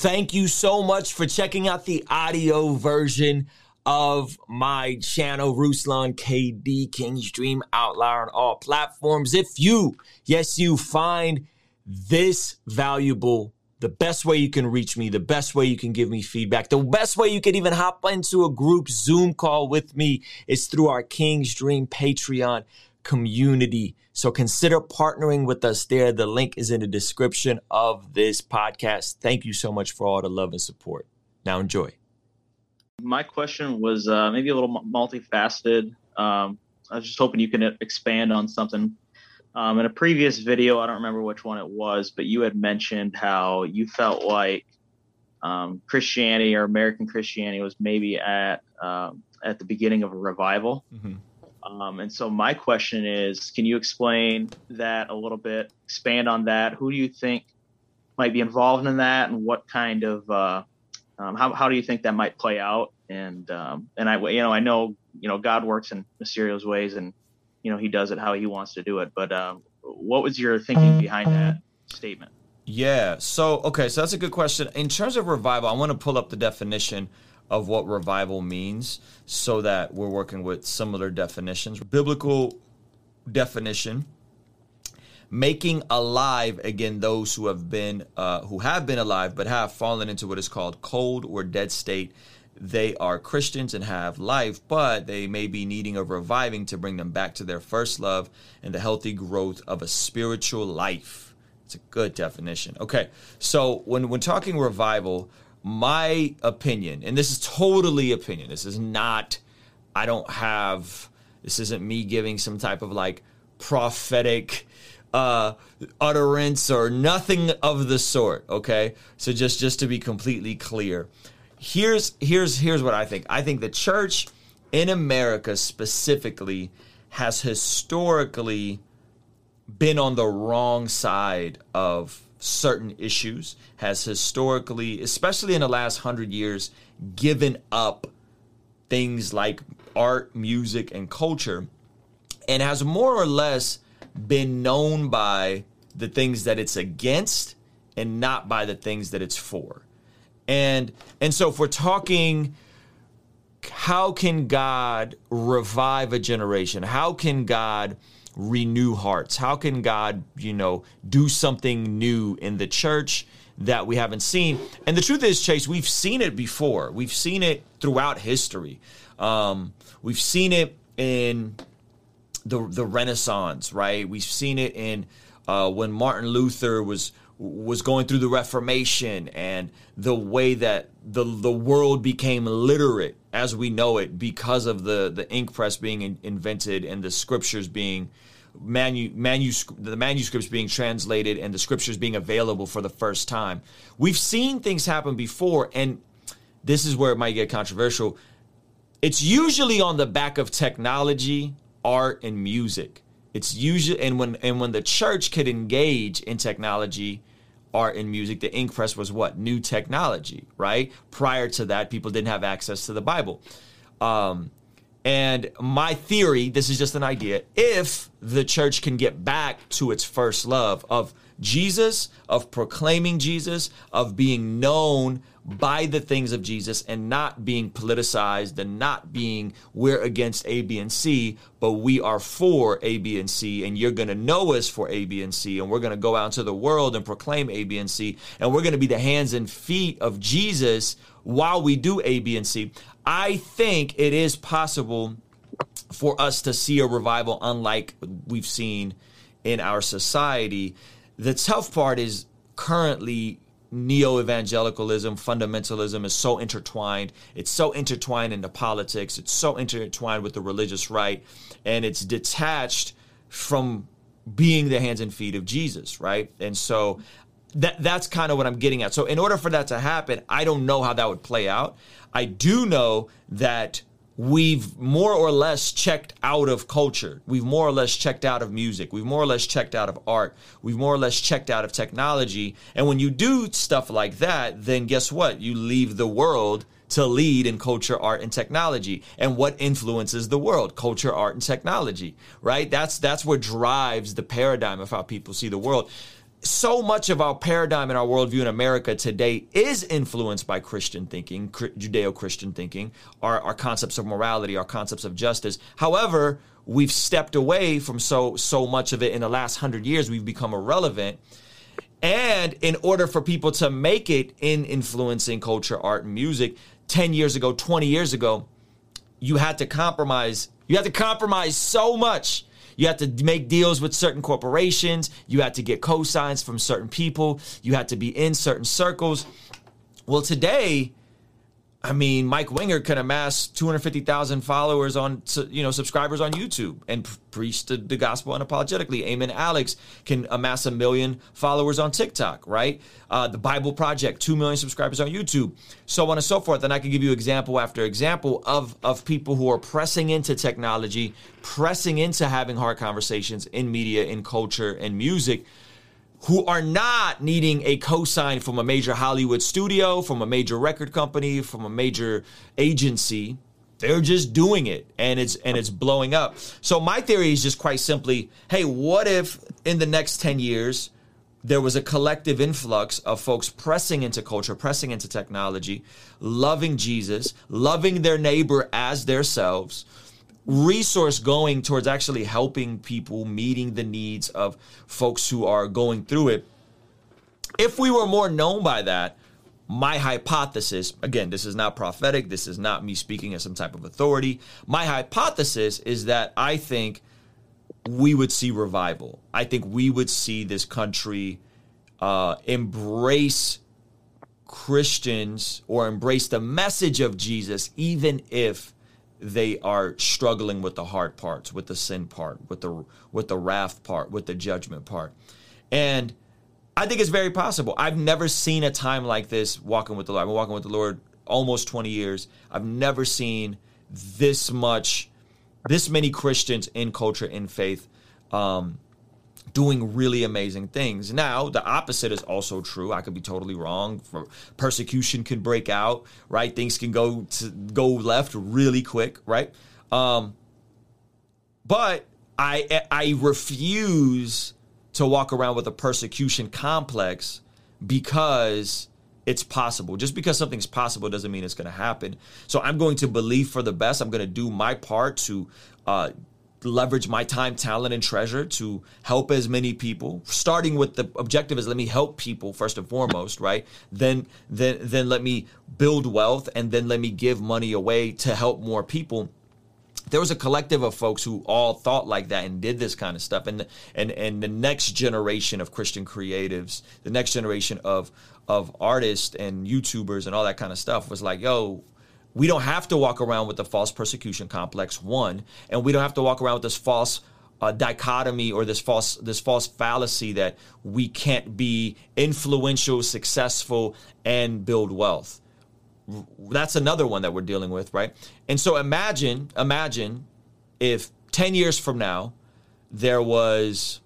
Thank you so much for checking out the audio version of my channel, Ruslan KD King's Dream Outlier on all platforms. If you, yes, you find this valuable, the best way you can reach me, the best way you can give me feedback, the best way you can even hop into a group Zoom call with me is through our King's Dream Patreon community. So consider partnering with us there. The link is in the description of this podcast. Thank you so much for all the love and support. Now enjoy. My question was uh, maybe a little multifaceted. Um, I was just hoping you can expand on something. Um, in a previous video, I don't remember which one it was, but you had mentioned how you felt like um, Christianity or American Christianity was maybe at um, at the beginning of a revival. Mm-hmm. Um, and so my question is, can you explain that a little bit? Expand on that. Who do you think might be involved in that, and what kind of uh, um, how how do you think that might play out? And um, and I you know I know you know God works in mysterious ways, and you know He does it how He wants to do it. But um, what was your thinking behind that statement? Yeah. So okay, so that's a good question. In terms of revival, I want to pull up the definition of what revival means so that we're working with similar definitions. Biblical definition making alive again those who have been uh, who have been alive but have fallen into what is called cold or dead state. They are christians and have life but they may be needing a reviving to bring them back to their first love and the healthy growth of a spiritual life. It's a good definition. Okay so when when talking revival my opinion, and this is totally opinion. This is not, I don't have, this isn't me giving some type of like prophetic uh utterance or nothing of the sort okay so just just to be completely clear here's here's here's what i think i think the church in america specifically has historically been on the wrong side of certain issues, has historically, especially in the last hundred years, given up things like art, music, and culture, and has more or less been known by the things that it's against and not by the things that it's for. And and so if we're talking how can God revive a generation? How can God renew hearts? How can God, you know, do something new in the church that we haven't seen? And the truth is, Chase, we've seen it before. We've seen it throughout history. Um, we've seen it in the the Renaissance, right? We've seen it in uh, when Martin Luther was was going through the Reformation and the way that the the world became literate as we know it because of the the ink press being in, invented and the scriptures being manu, manuscript, the manuscripts being translated and the scriptures being available for the first time. We've seen things happen before, and this is where it might get controversial. It's usually on the back of technology, art, and music. It's usually and when and when the church could engage in technology, art, and music, the ink press was what new technology, right? Prior to that, people didn't have access to the Bible. Um, and my theory, this is just an idea, if the church can get back to its first love of Jesus, of proclaiming Jesus, of being known by the things of Jesus and not being politicized and not being we're against A, B, and C, but we are for A, B, and C, and you're going to know us for A, B, and C, and we're going to go out into the world and proclaim A, B, and C, and we're going to be the hands and feet of Jesus while we do A, B, and C. I think it is possible for us to see a revival unlike we've seen in our society. The tough part is currently neo evangelicalism, fundamentalism is so intertwined. It's so intertwined into politics, it's so intertwined with the religious right, and it's detached from being the hands and feet of Jesus, right? And so that that's kind of what I'm getting at. So in order for that to happen, I don't know how that would play out. I do know that we've more or less checked out of culture. We've more or less checked out of music. We've more or less checked out of art. We've more or less checked out of technology. And when you do stuff like that, then guess what? You leave the world to lead in culture, art, and technology. And what influences the world? Culture, art, and technology, right? That's that's what drives the paradigm of how people see the world so much of our paradigm and our worldview in America today is influenced by Christian thinking, Judeo Christian thinking, our, our concepts of morality, our concepts of justice. However, we've stepped away from so so much of it in the last hundred years. We've become irrelevant. And in order for people to make it in influencing culture, art, and music, 10 years ago, 20 years ago, you had to compromise. You had to compromise so much you had to make deals with certain corporations. You had to get cosigns from certain people. You had to be in certain circles. Well, today, I mean, Mike Winger can amass 250,000 followers on, you know, subscribers on YouTube and preach the, the gospel unapologetically. Amen Alex can amass a million followers on TikTok, right? Uh, the Bible Project, 2 million subscribers on YouTube, so on and so forth. And I can give you example after example of, of people who are pressing into technology, pressing into having hard conversations in media, in culture, and music who are not needing a cosign from a major Hollywood studio, from a major record company, from a major agency. They're just doing it and it's and it's blowing up. So my theory is just quite simply, hey, what if in the next 10 years there was a collective influx of folks pressing into culture, pressing into technology, loving Jesus, loving their neighbor as themselves, resource going towards actually helping people meeting the needs of folks who are going through it. If we were more known by that, my hypothesis, again, this is not prophetic, this is not me speaking as some type of authority. My hypothesis is that I think we would see revival. I think we would see this country uh, embrace Christians or embrace the message of Jesus, even if they are struggling with the hard parts, with the sin part, with the with the wrath part, with the judgment part. And I think it's very possible. I've never seen a time like this walking with the Lord. I've been walking with the Lord almost 20 years. I've never seen this much, this many Christians in culture, in faith, um, doing really amazing things. Now, the opposite is also true. I could be totally wrong. Persecution can break out, right? Things can go to go left really quick, right? Um, but I I refuse to walk around with a persecution complex because it's possible. Just because something's possible doesn't mean it's going to happen. So I'm going to believe for the best. I'm going to do my part to uh, leverage my time, talent, and treasure to help as many people. Starting with the objective is let me help people first and foremost, right? Then then then let me build wealth and then let me give money away to help more people. There was a collective of folks who all thought like that and did this kind of stuff. And and and the next generation of Christian creatives, the next generation of of artists and YouTubers and all that kind of stuff was like, yo, we don't have to walk around with the false persecution complex one and we don't have to walk around with this false uh, dichotomy or this false this false fallacy that we can't be influential successful and build wealth. That's another one that we're dealing with right? And so imagine imagine if 10 years from now there was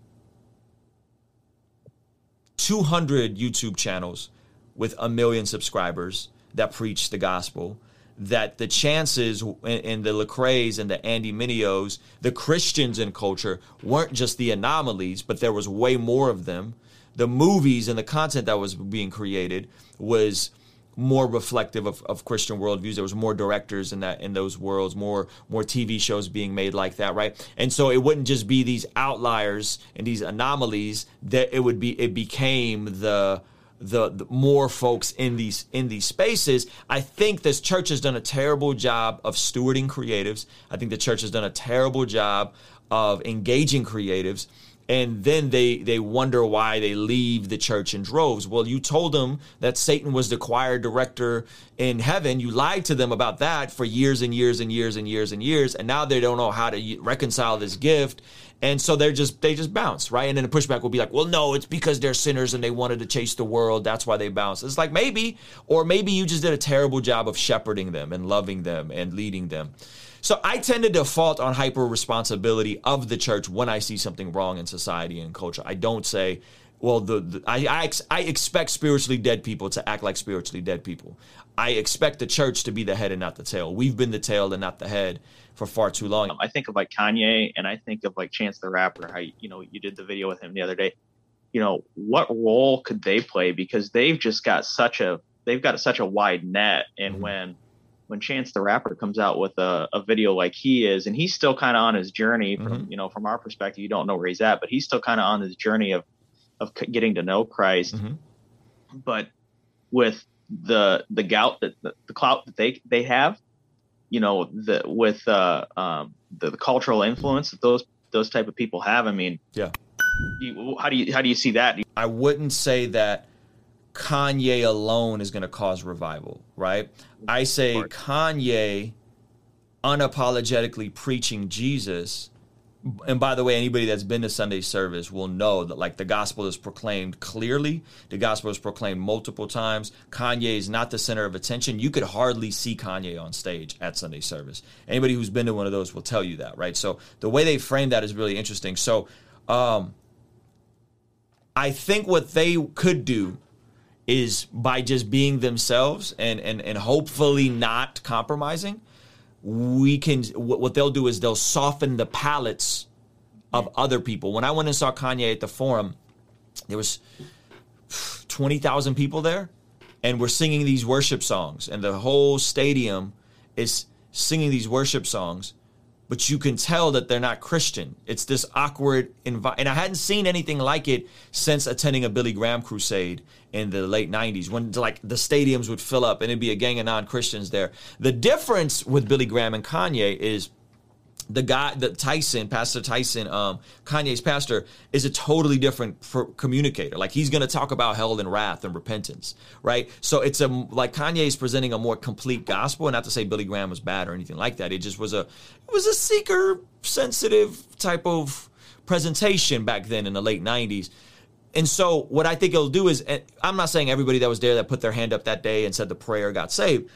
200 youtube channels with a million subscribers that preach the gospel that the chances in, the Lecrae's and the Andy Mineo's, the Christians in culture, weren't just the anomalies, but there was way more of them. The movies and the content that was being created was more reflective of, of Christian worldviews. There was more directors in that in those worlds, more more TV shows being made like that, right? And so it wouldn't just be these outliers and these anomalies. That it would be it became the the, the, more folks in these in these spaces. I think this church has done a terrible job of stewarding creatives. I think the church has done a terrible job of engaging creatives and then they they wonder why they leave the church in droves. Well, you told them that Satan was the choir director in heaven. You lied to them about that for years and years and years and years and years, and now they don't know how to reconcile this gift and so they're just they just bounce, right? And then the pushback will be like, well, no, it's because they're sinners and they wanted to chase the world. That's why they bounce. It's like maybe, or maybe you just did a terrible job of shepherding them and loving them and leading them. So I tend to default on hyper responsibility of the church when I see something wrong in society and culture. I don't say, well, the, the I, I, I expect spiritually dead people to act like spiritually dead people. I expect the church to be the head and not the tail. We've been the tail and not the head for far too long. Um, I think of like Kanye and I think of like Chance the Rapper, how you know you did the video with him the other day. you know, what role could they play because they've just got such a they've got such a wide net, and mm-hmm. when when Chance the Rapper comes out with a, a video like he is, and he's still kind of on his journey from mm-hmm. you know from our perspective, you don't know where he's at, but he's still kind of on his journey of of getting to know Christ. Mm-hmm. But with the the gout that the, the clout that they they have, you know, the with uh, um, the, the cultural influence that those those type of people have. I mean, yeah. You, how do you how do you see that? I wouldn't say that Kanye alone is going to cause revival, right? I say Kanye unapologetically preaching Jesus. And by the way, anybody that's been to Sunday service will know that like the gospel is proclaimed clearly. The gospel is proclaimed multiple times. Kanye is not the center of attention. You could hardly see Kanye on stage at Sunday service. Anybody who's been to one of those will tell you that, right? So the way they frame that is really interesting. So um, I think what they could do is by just being themselves and and and hopefully not compromising we can what they'll do is they'll soften the palates of other people. When i went and saw kanye at the forum there was 20,000 people there and we're singing these worship songs and the whole stadium is singing these worship songs but you can tell that they're not Christian. It's this awkward environment. And I hadn't seen anything like it since attending a Billy Graham crusade in the late 90s when like the stadiums would fill up and it'd be a gang of non-Christians there. The difference with Billy Graham and Kanye is the guy the Tyson, Pastor Tyson, um, Kanye's pastor, is a totally different communicator. Like he's going to talk about hell and wrath and repentance, right? So it's a like Kanye is presenting a more complete gospel. And not to say Billy Graham was bad or anything like that. It just was a it was a seeker sensitive type of presentation back then in the late '90s. And so what I think it'll do is, I'm not saying everybody that was there that put their hand up that day and said the prayer got saved.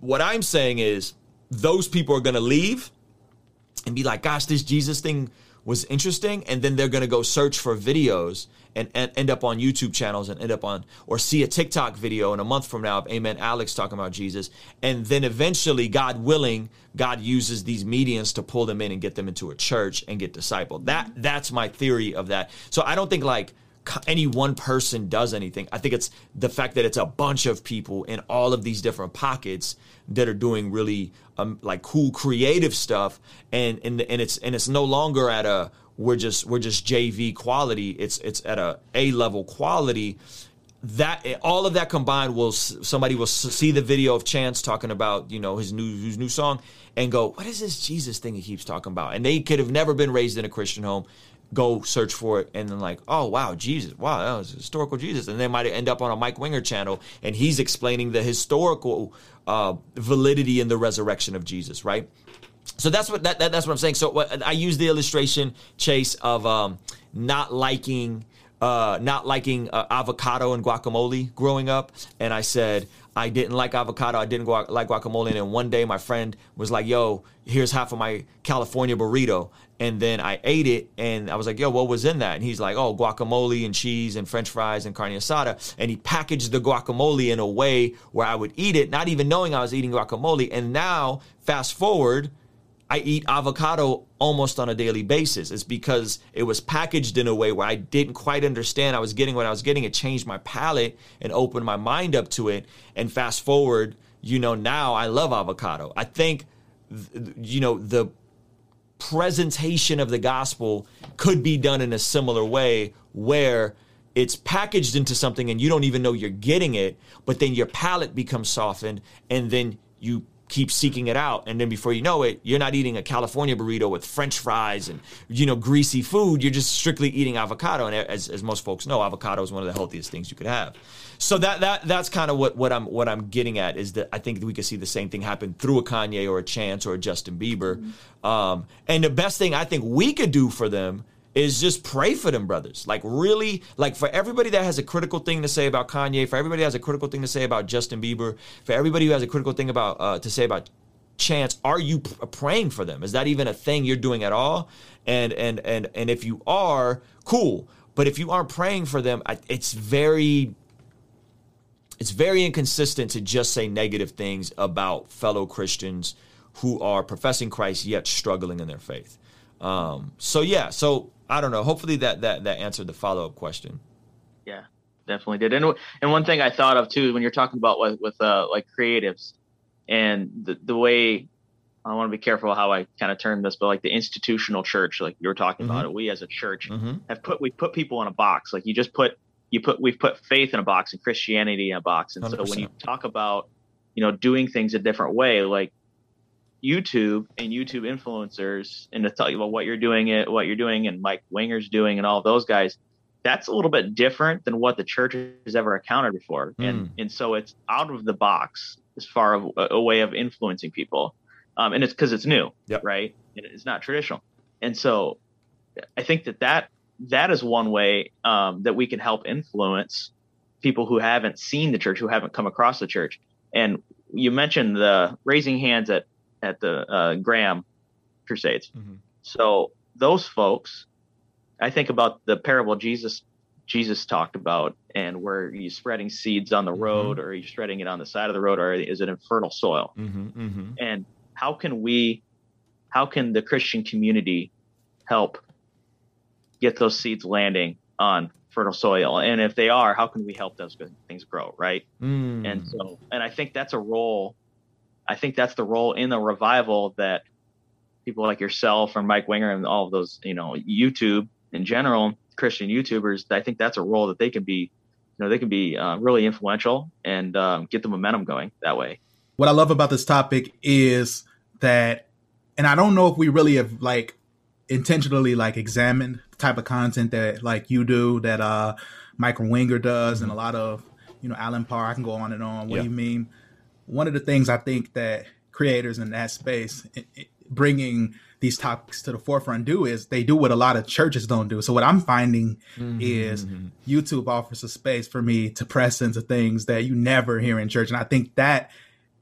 What I'm saying is those people are going to leave and be like, gosh, this Jesus thing was interesting. And then they're going to go search for videos and, and, end up on YouTube channels and end up on, or see a TikTok video in a month from now of Amen Alex talking about Jesus. And then eventually, God willing, God uses these medians to pull them in and get them into a church and get discipled. That That's my theory of that. So I don't think like, any one person does anything. I think it's the fact that it's a bunch of people in all of these different pockets that are doing really um, like cool creative stuff and and and it's and it's no longer at a we're just we're just JV quality it's it's at a A level quality that all of that combined will somebody will see the video of Chance talking about you know his new his new song and go what is this Jesus thing he keeps talking about and they could have never been raised in a Christian home go search for it and then like oh wow jesus wow that was historical jesus. And they might end up on a mike winger channel and he's explaining the historical uh, validity in the resurrection of jesus right? So that's what that, that that's what i'm saying. So what, i use the illustration chase of um, not liking uh, not liking uh, avocado and guacamole growing up. And i said I didn't like avocado. I didn't like guacamole. And then one day my friend was like, yo, here's half of my California burrito. And then I ate it and I was like, yo, what was in that? And he's like, oh, guacamole and cheese and french fries and carne asada. And he packaged the guacamole in a way where I would eat it, not even knowing I was eating guacamole. And now, fast forward, I eat avocado almost on a daily basis. It's because it was packaged in a way where I didn't quite understand I was getting what I was getting. It changed my palate and opened my mind up to it. And fast forward, you know, now I love avocado. I think, you know, the presentation of the gospel could be done in a similar way where it's packaged into something and you don't even know you're getting it, but then your palate becomes softened and then you keep seeking it out and then before you know it you're not eating a california burrito with french fries and you know greasy food. You're just strictly eating avocado. And as, as most folks know avocado is one of the healthiest things you could have. So that that that's kind of what, what i'm what i'm getting at is that i think we could see the same thing happen through a kanye or a chance or a justin bieber. Mm-hmm. um, and the best thing i think we could do for them is just pray for them brothers. Like really, like for everybody that has a critical thing to say about Kanye, for everybody that has a critical thing to say about Justin Bieber, for everybody who has a critical thing about uh, to say about Chance, are you praying for them? Is that even a thing you're doing at all? And and and and if you are, cool. But if you aren't praying for them, it's very it's very inconsistent to just say negative things about fellow Christians who are professing Christ yet struggling in their faith. Um, so yeah, so I don't know. Hopefully that that that answered the follow up question. Yeah, definitely did. And and one thing I thought of too when you're talking about with with uh, like creatives and the the way I want to be careful how I kind of turn this, but like the institutional church, like you were talking mm-hmm. about it, we as a church mm-hmm. have put we put people in a box. Like you just put you put we've put faith in a box and Christianity in a box. And 100%. so when you talk about you know doing things a different way, like YouTube and YouTube influencers and to tell you about what you're doing it, what you're doing and Mike Winger's doing and all those guys, that's a little bit different than what the church has ever encountered before. Mm. And and so it's out of the box as far as a, a way of influencing people. Um, and it's because it's new, yep. right? It's not traditional. And so I think that that, that is one way um, that we can help influence people who haven't seen the church, who haven't come across the church. And you mentioned the raising hands at at the uh, Graham Crusades. Mm-hmm. So those folks, I think about the parable Jesus Jesus talked about, and where he's spreading seeds on the mm-hmm. road, or he's spreading it on the side of the road, or is it in fertile soil? Mm-hmm, mm-hmm. And how can we, how can the Christian community help get those seeds landing on fertile soil? And if they are, how can we help those good things grow? Right. Mm. And so, and I think that's a role I think that's the role in the revival that people like yourself or Mike Winger and all of those, you know, YouTube in general, Christian YouTubers, I think that's a role that they can be, you know, they can be uh, really influential and um, get the momentum going that way. What I love about this topic is that, and I don't know if we really have like intentionally like examined the type of content that like you do, that uh Mike Winger does, mm-hmm. and a lot of you know Allen Parr. I can go on and on. What yeah. do you mean? One of the things I think that creators in that space, bringing these topics to the forefront, do is they do what a lot of churches don't do. So what I'm finding mm-hmm. is YouTube offers a space for me to press into things that you never hear in church, and I think that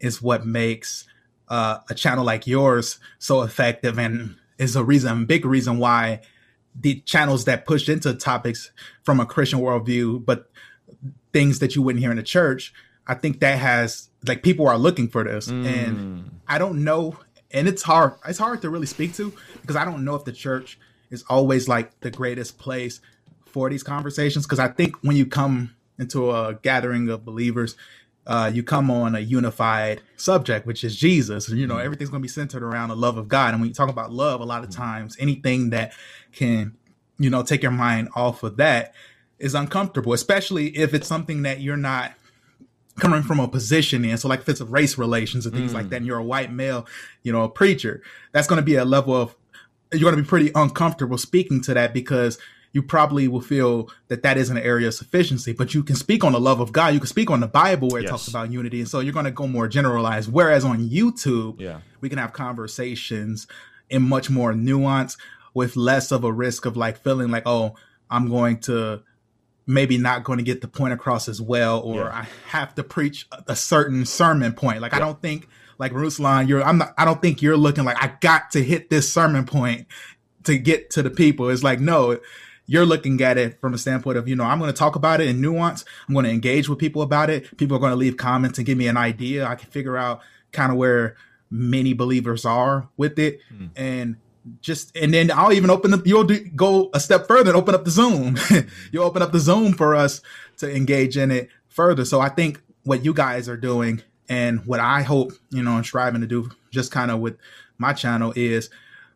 is what makes uh, a channel like yours so effective, and is a reason, big reason why the channels that push into topics from a Christian worldview, but things that you wouldn't hear in the church I think that has like people are looking for this, mm. and I don't know, and it's hard. It's hard to really speak to because I don't know if the church is always like the greatest place for these conversations. Because I think when you come into a gathering of believers, uh, you come on a unified subject, which is Jesus. You know, mm. everything's going to be centered around the love of God. And when you talk about love, a lot of mm. times anything that can, you know, take your mind off of that is uncomfortable, especially if it's something that you're not coming from a position in. So like if it's race relations and things mm. like that, and you're a white male, you know, a preacher, that's going to be a level of, you're going to be pretty uncomfortable speaking to that because you probably will feel that that is an area of sufficiency, but you can speak on the love of God. You can speak on the Bible where it yes. talks about unity. And so you're going to go more generalized. Whereas on YouTube, yeah. we can have conversations in much more nuance with less of a risk of like feeling like, oh, I'm going to maybe not going to get the point across as well, or yeah. I have to preach a certain sermon point. Like yeah. I don't think like Ruslan, you're I'm not I don't think you're looking like I got to hit this sermon point to get to the people. It's like no, you're looking at it from a standpoint of, you know, I'm going to talk about it in nuance. I'm going to engage with people about it. People are going to leave comments and give me an idea. I can figure out kind of where many believers are with it. Mm. And just and then I'll even open up. You'll do, go a step further and open up the Zoom. you'll open up the Zoom for us to engage in it further. So I think what you guys are doing and what I hope you know and striving to do, just kind of with my channel, is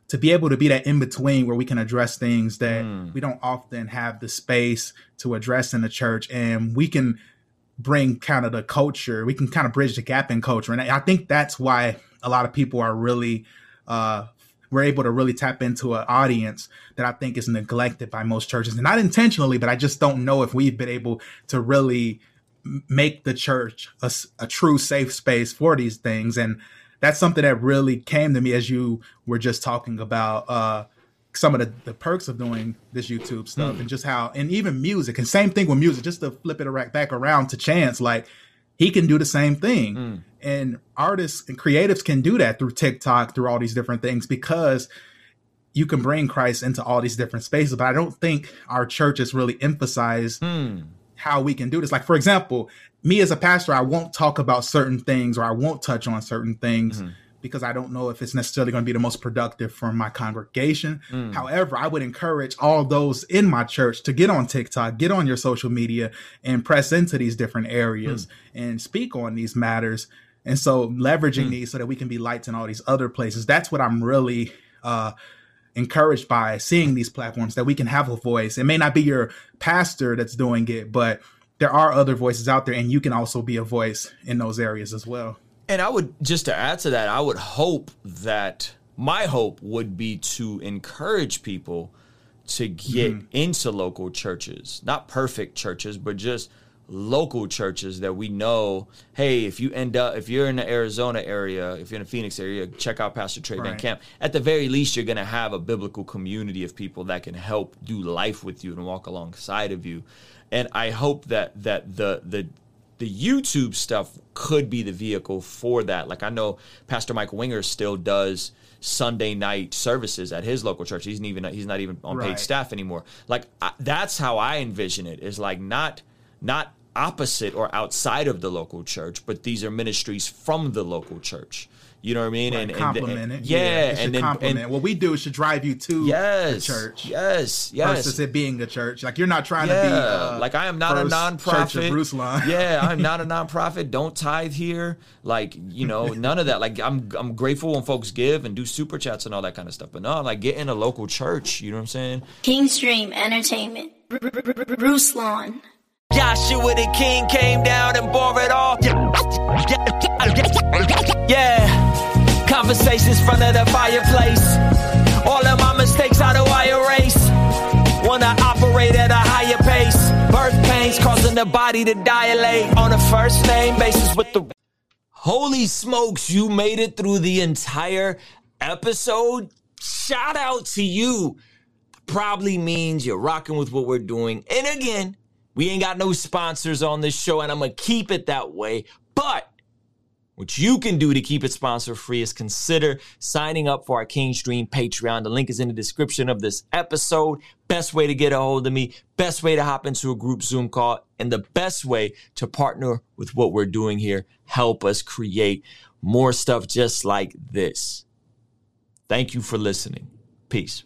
to be able to be that in between where we can address things that mm. we don't often have the space to address in the church, and we can bring kind of the culture. We can kind of bridge the gap in culture, and I think that's why a lot of people are really uh, we're able to really tap into an audience that I think is neglected by most churches, and not intentionally, but I just don't know if we've been able to really make the church a, a true safe space for these things. And that's something that really came to me as you were just talking about uh, some of the, the perks of doing this YouTube stuff mm. and just how, and even music, and same thing with music, just to flip it right back around to Chance, like he can do the same thing. Mm. And artists and creatives can do that through TikTok, through all these different things, because you can bring Christ into all these different spaces. But I don't think our church has really emphasized mm. how we can do this. Like, for example, me as a pastor, I won't talk about certain things or I won't touch on certain things mm-hmm. Because I don't know if it's necessarily going to be the most productive for my congregation. Mm. However, I would encourage all those in my church to get on TikTok, get on your social media, and press into these different areas mm. and speak on these matters. And so, leveraging mm. these so that we can be lights in all these other places. That's what I'm really uh, encouraged by seeing these platforms that we can have a voice. It may not be your pastor that's doing it, but there are other voices out there, and you can also be a voice in those areas as well. And I would just to add to that, I would hope that my hope would be to encourage people to get mm-hmm. into local churches, not perfect churches, but just local churches that we know, hey, if you end up, if you're in the Arizona area, if you're in the Phoenix area, check out Pastor Trey right. Van Camp. At the very least, you're going to have a biblical community of people that can help do life with you and walk alongside of you. And I hope that that the the the YouTube stuff could be the vehicle for that. Like I know Pastor Mike Winger still does Sunday night services at his local church. He's even he's not even on paid staff anymore. Like I, that's how I envision it. Is like not not opposite or outside of the local church, but these are ministries from the local church. You know what I mean? Right, and, compliment and, it. Yeah, yeah and then compliment. And, what we do is to drive you to yes, the church. Yes, yes. Versus it being the church. Like you're not trying yeah. to be uh, like I am not a nonprofit. yeah, I'm not a nonprofit. Don't tithe here. Like you know, none of that. Like I'm I'm grateful when folks give and do super chats and all that kind of stuff. But no, like get in a local church. You know what I'm saying? King's Dream Entertainment, Ruslan. Joshua the king came down and bore it all. Yeah, conversations front of the fireplace. All of my mistakes, how do I erase? Wanna operate at a higher pace. Birth pains causing the body to dilate on a first name basis with the. Holy smokes, you made it through the entire episode. Shout out to you. Probably means you're rocking with what we're doing. And again, we ain't got no sponsors on this show, and I'm gonna keep it that way. But what you can do to keep it sponsor free is consider signing up for our King's Dream Patreon. The link is in the description of this episode. Best way to get a hold of me, best way to hop into a group Zoom call, and the best way to partner with what we're doing here. Help us create more stuff just like this. Thank you for listening. Peace.